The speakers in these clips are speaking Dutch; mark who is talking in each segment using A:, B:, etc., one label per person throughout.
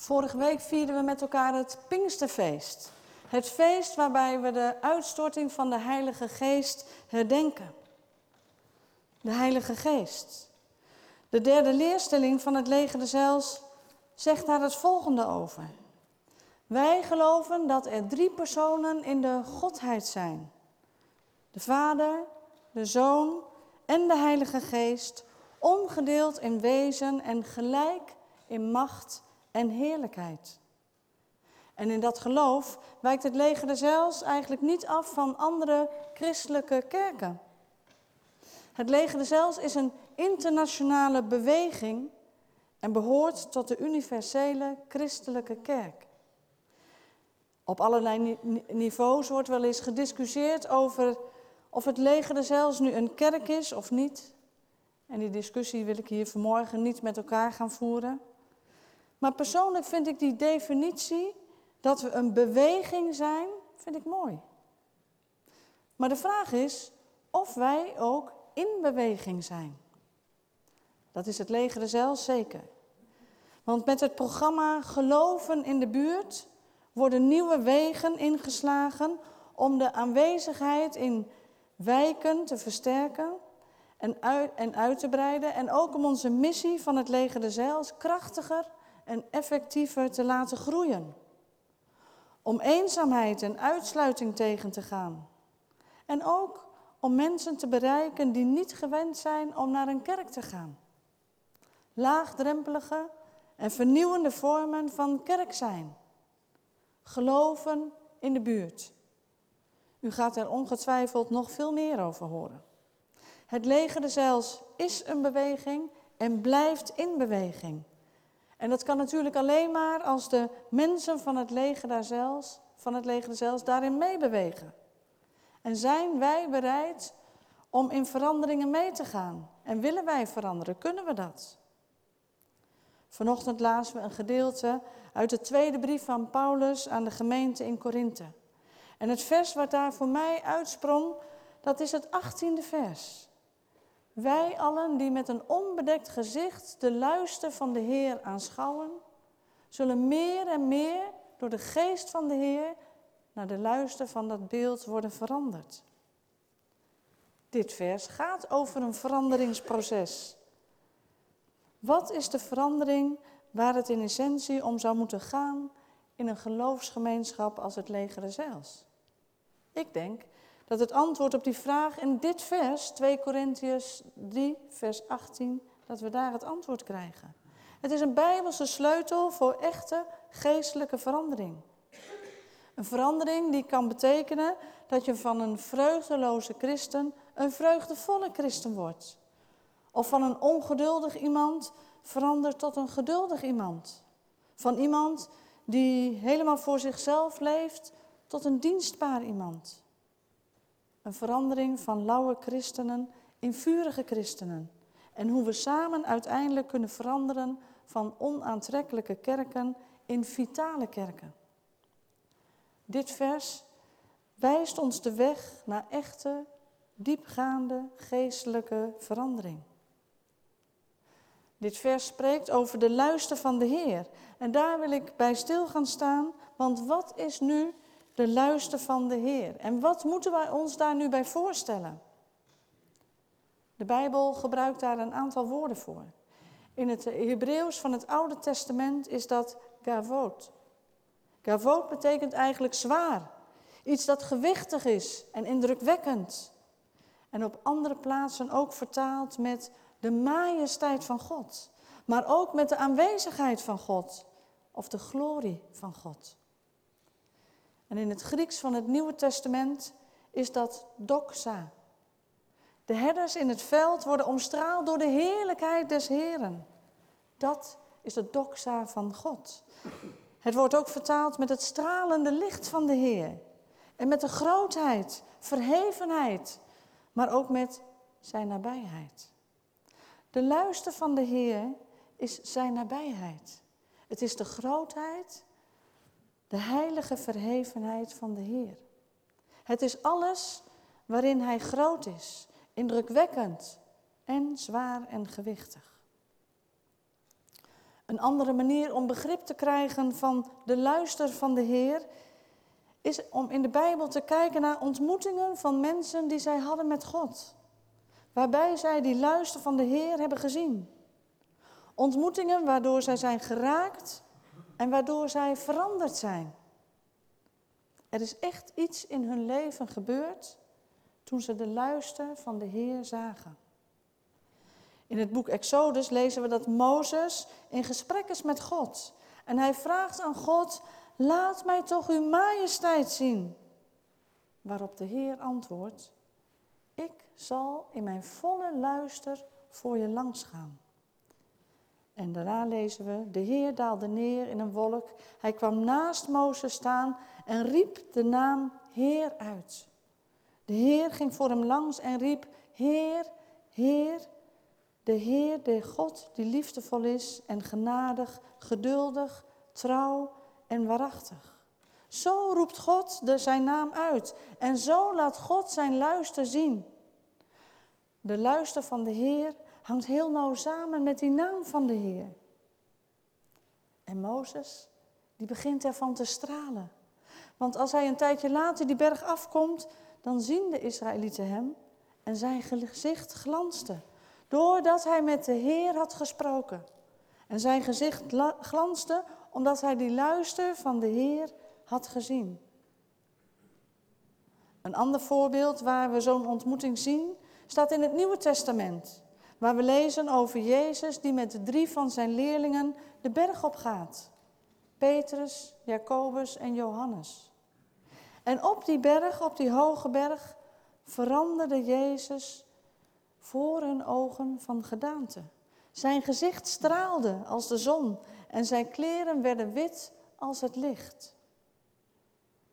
A: Vorige week vierden we met elkaar het Pinksterfeest. Het feest waarbij we de uitstorting van de Heilige Geest herdenken. De Heilige Geest. De derde leerstelling van het leger de zegt daar het volgende over. Wij geloven dat er drie personen in de Godheid zijn. De Vader, de Zoon en de Heilige Geest, ongedeeld in wezen en gelijk in macht en heerlijkheid. En in dat geloof wijkt het leger de Zels eigenlijk niet af van andere christelijke kerken. Het leger de Zels is een internationale beweging en behoort tot de universele christelijke kerk. Op allerlei niveaus wordt wel eens gediscussieerd over of het leger de Zels nu een kerk is of niet. En die discussie wil ik hier vanmorgen niet met elkaar gaan voeren. Maar persoonlijk vind ik die definitie dat we een beweging zijn, vind ik mooi. Maar de vraag is of wij ook in beweging zijn. Dat is het leger zelf zeker. Want met het programma Geloven in de buurt worden nieuwe wegen ingeslagen om de aanwezigheid in wijken te versterken en uit, en uit te breiden. En ook om onze missie van het leger de Zeils krachtiger en effectiever te laten groeien. Om eenzaamheid en uitsluiting tegen te gaan. En ook om mensen te bereiken die niet gewend zijn om naar een kerk te gaan. Laagdrempelige en vernieuwende vormen van kerk zijn. Geloven in de buurt. U gaat er ongetwijfeld nog veel meer over horen. Het leger de Zeils is een beweging en blijft in beweging. En dat kan natuurlijk alleen maar als de mensen van het leger daar zelfs, van het leger zelfs daarin meebewegen. En zijn wij bereid om in veranderingen mee te gaan? En willen wij veranderen? Kunnen we dat? Vanochtend lazen we een gedeelte uit de tweede brief van Paulus aan de gemeente in Korinthe. En het vers wat daar voor mij uitsprong, dat is het achttiende vers. Wij allen die met een onbedekt gezicht de luister van de Heer aanschouwen, zullen meer en meer door de geest van de Heer naar de luister van dat beeld worden veranderd. Dit vers gaat over een veranderingsproces. Wat is de verandering waar het in essentie om zou moeten gaan in een geloofsgemeenschap als het leger Zeils? Ik denk dat het antwoord op die vraag in dit vers, 2 Korintiërs 3, vers 18, dat we daar het antwoord krijgen. Het is een bijbelse sleutel voor echte geestelijke verandering. Een verandering die kan betekenen dat je van een vreugdeloze christen een vreugdevolle christen wordt. Of van een ongeduldig iemand verandert tot een geduldig iemand. Van iemand die helemaal voor zichzelf leeft tot een dienstbaar iemand. Een verandering van lauwe christenen in vurige christenen. En hoe we samen uiteindelijk kunnen veranderen van onaantrekkelijke kerken in vitale kerken. Dit vers wijst ons de weg naar echte, diepgaande geestelijke verandering. Dit vers spreekt over de luister van de Heer. En daar wil ik bij stil gaan staan, want wat is nu de luister van de Heer. En wat moeten wij ons daar nu bij voorstellen? De Bijbel gebruikt daar een aantal woorden voor. In het Hebreeuws van het Oude Testament is dat gavot. Gavot betekent eigenlijk zwaar. Iets dat gewichtig is en indrukwekkend. En op andere plaatsen ook vertaald met de majesteit van God. Maar ook met de aanwezigheid van God of de glorie van God. En in het Grieks van het Nieuwe Testament is dat doxa. De herders in het veld worden omstraald door de heerlijkheid des Heren. Dat is de doxa van God. Het wordt ook vertaald met het stralende licht van de Heer. En met de grootheid, verhevenheid, maar ook met zijn nabijheid. De luister van de Heer is zijn nabijheid. Het is de grootheid de heilige verhevenheid van de Heer. Het is alles waarin Hij groot is, indrukwekkend en zwaar en gewichtig. Een andere manier om begrip te krijgen van de luister van de Heer is om in de Bijbel te kijken naar ontmoetingen van mensen die zij hadden met God. Waarbij zij die luister van de Heer hebben gezien. Ontmoetingen waardoor zij zijn geraakt en waardoor zij veranderd zijn. Er is echt iets in hun leven gebeurd toen ze de luister van de Heer zagen. In het boek Exodus lezen we dat Mozes in gesprek is met God. En hij vraagt aan God, laat mij toch uw majesteit zien. Waarop de Heer antwoordt, ik zal in mijn volle luister voor je langsgaan. En daarna lezen we, de Heer daalde neer in een wolk. Hij kwam naast Mozes staan en riep de naam Heer uit. De Heer ging voor hem langs en riep, Heer, Heer, de Heer, de God die liefdevol is en genadig, geduldig, trouw en waarachtig. Zo roept God de, zijn naam uit en zo laat God zijn luister zien. De luister van de Heer hangt heel nauw samen met die naam van de Heer. En Mozes, die begint ervan te stralen. Want als hij een tijdje later die berg afkomt, dan zien de Israëlieten hem en zijn gezicht glanste, doordat hij met de Heer had gesproken. En zijn gezicht glanste omdat hij die luister van de Heer had gezien. Een ander voorbeeld waar we zo'n ontmoeting zien, staat in het Nieuwe Testament, waar we lezen over Jezus die met de drie van zijn leerlingen de berg op gaat. Petrus, Jacobus en Johannes. En op die berg, op die hoge berg, veranderde Jezus voor hun ogen van gedaante. Zijn gezicht straalde als de zon en zijn kleren werden wit als het licht.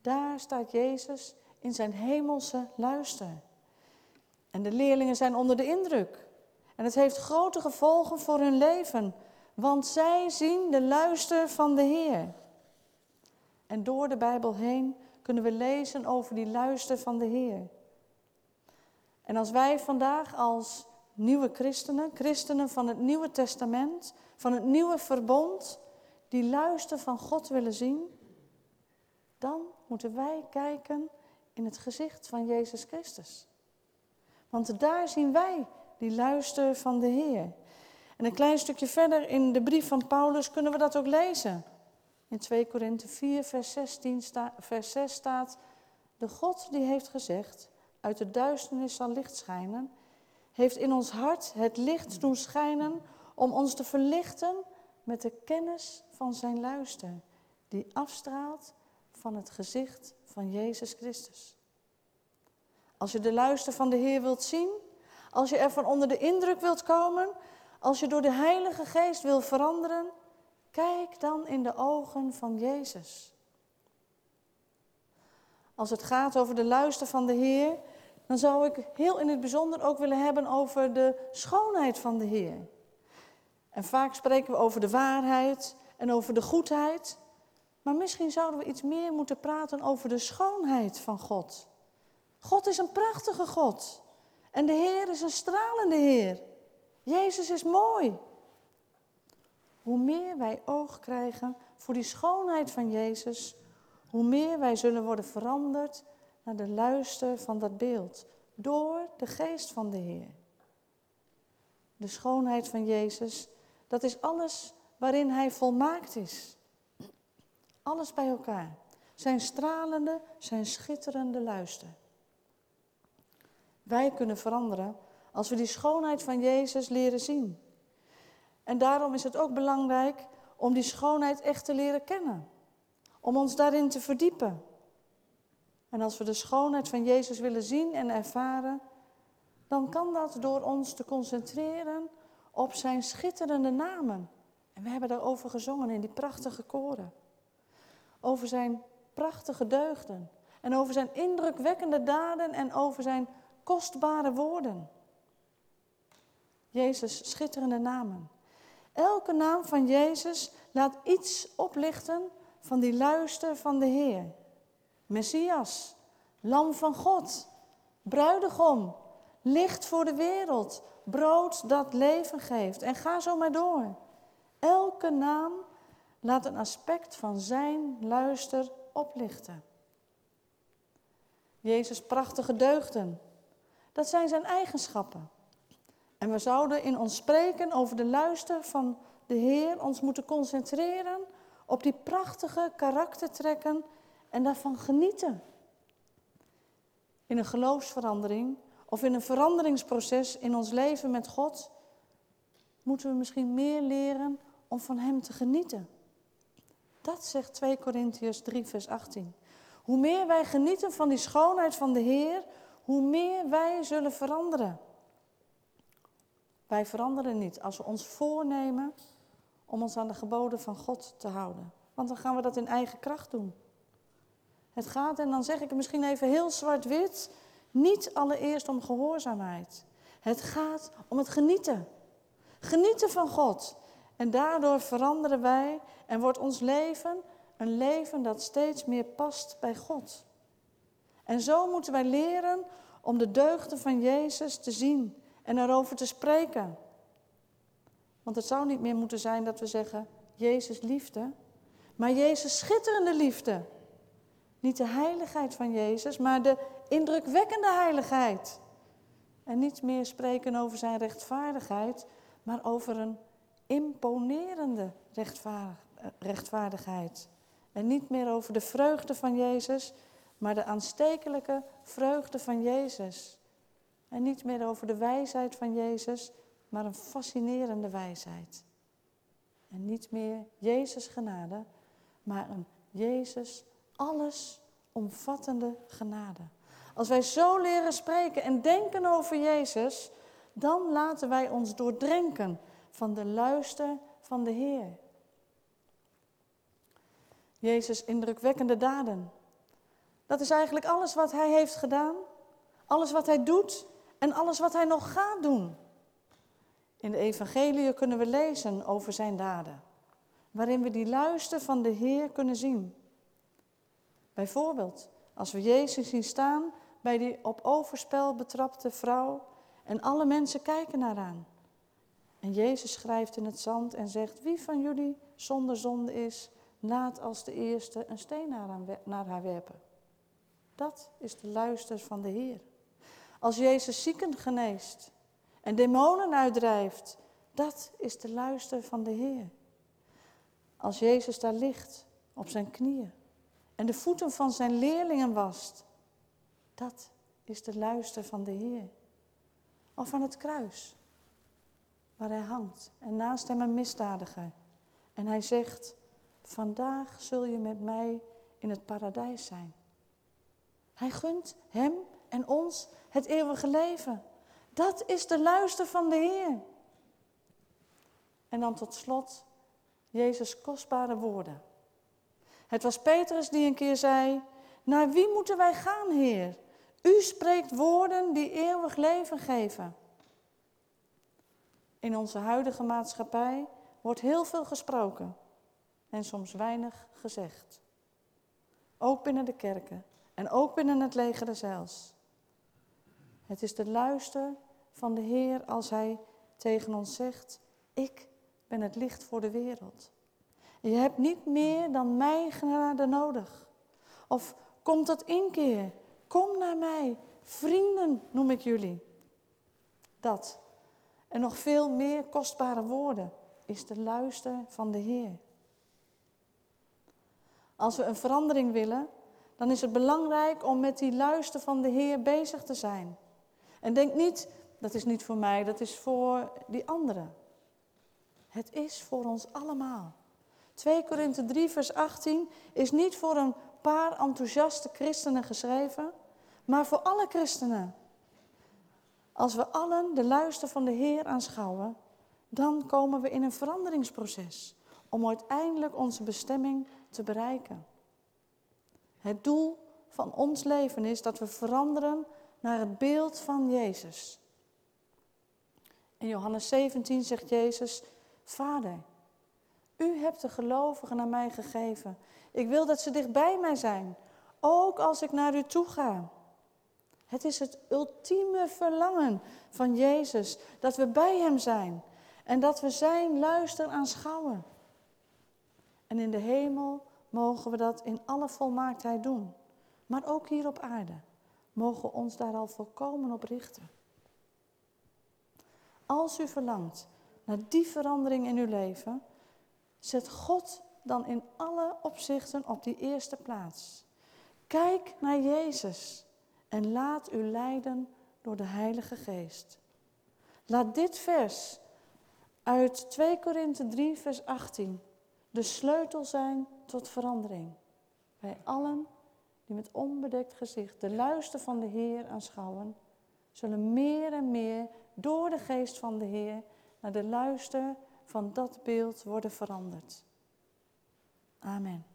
A: Daar staat Jezus in zijn hemelse luister. En de leerlingen zijn onder de indruk. En het heeft grote gevolgen voor hun leven, want zij zien de luister van de Heer. En door de Bijbel heen kunnen we lezen over die luister van de Heer. En als wij vandaag als nieuwe christenen, christenen van het Nieuwe Testament, van het nieuwe verbond, die luister van God willen zien, dan moeten wij kijken in het gezicht van Jezus Christus. Want daar zien wij die luister van de Heer. En een klein stukje verder in de brief van Paulus kunnen we dat ook lezen. In 2 Korinthe 4, vers, 16 vers 6 staat, de God die heeft gezegd, uit de duisternis zal licht schijnen, heeft in ons hart het licht doen schijnen om ons te verlichten met de kennis van zijn luister, die afstraalt van het gezicht van Jezus Christus. Als je de luister van de Heer wilt zien, als je ervan onder de indruk wilt komen, als je door de Heilige Geest wil veranderen, kijk dan in de ogen van Jezus. Als het gaat over de luister van de Heer, dan zou ik heel in het bijzonder ook willen hebben over de schoonheid van de Heer. En vaak spreken we over de waarheid en over de goedheid, maar misschien zouden we iets meer moeten praten over de schoonheid van God. God is een prachtige God en de Heer is een stralende Heer. Jezus is mooi. Hoe meer wij oog krijgen voor die schoonheid van Jezus, hoe meer wij zullen worden veranderd naar de luister van dat beeld door de geest van de Heer. De schoonheid van Jezus, dat is alles waarin Hij volmaakt is. Alles bij elkaar. Zijn stralende, zijn schitterende luister. Wij kunnen veranderen als we die schoonheid van Jezus leren zien. En daarom is het ook belangrijk om die schoonheid echt te leren kennen. Om ons daarin te verdiepen. En als we de schoonheid van Jezus willen zien en ervaren, dan kan dat door ons te concentreren op zijn schitterende namen. En we hebben daarover gezongen in die prachtige koren. Over zijn prachtige deugden. En over zijn indrukwekkende daden en over zijn kostbare woorden. Jezus' schitterende namen. Elke naam van Jezus laat iets oplichten van die luister van de Heer. Messias, Lam van God, Bruidegom, licht voor de wereld, brood dat leven geeft. En ga zo maar door. Elke naam laat een aspect van zijn luister oplichten. Jezus' prachtige deugden, dat zijn zijn eigenschappen. En we zouden in ons spreken over de luister van de Heer ons moeten concentreren op die prachtige karaktertrekken en daarvan genieten. In een geloofsverandering of in een veranderingsproces in ons leven met God moeten we misschien meer leren om van Hem te genieten. Dat zegt 2 Korintiërs 3, vers 18. Hoe meer wij genieten van die schoonheid van de Heer, hoe meer wij zullen veranderen. Wij veranderen niet als we ons voornemen om ons aan de geboden van God te houden. Want dan gaan we dat in eigen kracht doen. Het gaat, en dan zeg ik het misschien even heel zwart-wit, niet allereerst om gehoorzaamheid. Het gaat om het genieten. Genieten van God. En daardoor veranderen wij en wordt ons leven een leven dat steeds meer past bij God. En zo moeten wij leren om de deugden van Jezus te zien en erover te spreken. Want het zou niet meer moeten zijn dat we zeggen, Jezus liefde, maar Jezus schitterende liefde. Niet de heiligheid van Jezus, maar de indrukwekkende heiligheid. En niet meer spreken over zijn rechtvaardigheid, maar over een imponerende rechtvaardigheid. En niet meer over de vreugde van Jezus, maar de aanstekelijke vreugde van Jezus. En niet meer over de wijsheid van Jezus, maar een fascinerende wijsheid. En niet meer Jezus genade, maar een Jezus alles omvattende genade. Als wij zo leren spreken en denken over Jezus, dan laten wij ons doordrenken van de luister van de Heer. Jezus' indrukwekkende daden. Dat is eigenlijk alles wat Hij heeft gedaan, alles wat Hij doet en alles wat Hij nog gaat doen. In de Evangelie kunnen we lezen over Zijn daden, waarin we die luister van de Heer kunnen zien. Bijvoorbeeld, als we Jezus zien staan bij die op overspel betrapte vrouw en alle mensen kijken naar aan. En Jezus schrijft in het zand en zegt, wie van jullie zonder zonde is, laat als de eerste een steen naar haar werpen. Dat is de luister van de Heer. Als Jezus zieken geneest en demonen uitdrijft, dat is de luister van de Heer. Als Jezus daar ligt op zijn knieën en de voeten van zijn leerlingen wast, dat is de luister van de Heer. Of aan het kruis, waar hij hangt en naast hem een misdadiger. En hij zegt, vandaag zul je met mij in het paradijs zijn. Hij gunt hem en ons het eeuwige leven. Dat is de luister van de Heer. En dan tot slot Jezus' kostbare woorden. Het was Petrus die een keer zei: Naar wie moeten wij gaan, Heer? U spreekt woorden die eeuwig leven geven. In onze huidige maatschappij wordt heel veel gesproken en soms weinig gezegd. Ook binnen de kerken en ook binnen het leger zelfs. Het is de luister van de Heer als Hij tegen ons zegt, ik ben het licht voor de wereld. Je hebt niet meer dan mijn genade nodig. Of kom tot inkeer, kom naar mij, vrienden noem ik jullie. Dat en nog veel meer kostbare woorden is de luister van de Heer. Als we een verandering willen, dan is het belangrijk om met die luister van de Heer bezig te zijn. En denk niet, dat is niet voor mij, dat is voor die anderen. Het is voor ons allemaal. 2 Korinthe 3, vers 18 is niet voor een paar enthousiaste christenen geschreven, maar voor alle christenen. Als we allen de luister van de Heer aanschouwen, dan komen we in een veranderingsproces om uiteindelijk onze bestemming te bereiken. Het doel van ons leven is dat we veranderen naar het beeld van Jezus. In Johannes 17 zegt Jezus, Vader, u hebt de gelovigen aan mij gegeven. Ik wil dat ze dicht bij mij zijn, ook als ik naar u toe ga. Het is het ultieme verlangen van Jezus dat we bij Hem zijn. En dat we Zijn luister aanschouwen. En in de hemel mogen we dat in alle volmaaktheid doen. Maar ook hier op aarde mogen we ons daar al volkomen op richten. Als u verlangt naar die verandering in uw leven, zet God dan in alle opzichten op die eerste plaats. Kijk naar Jezus en laat u leiden door de Heilige Geest. Laat dit vers uit 2 Korinthe 3, vers 18 de sleutel zijn tot verandering. Wij allen die met onbedekt gezicht de luister van de Heer aanschouwen, zullen meer en meer door de geest van de Heer naar de luister van dat beeld worden veranderd. Amen.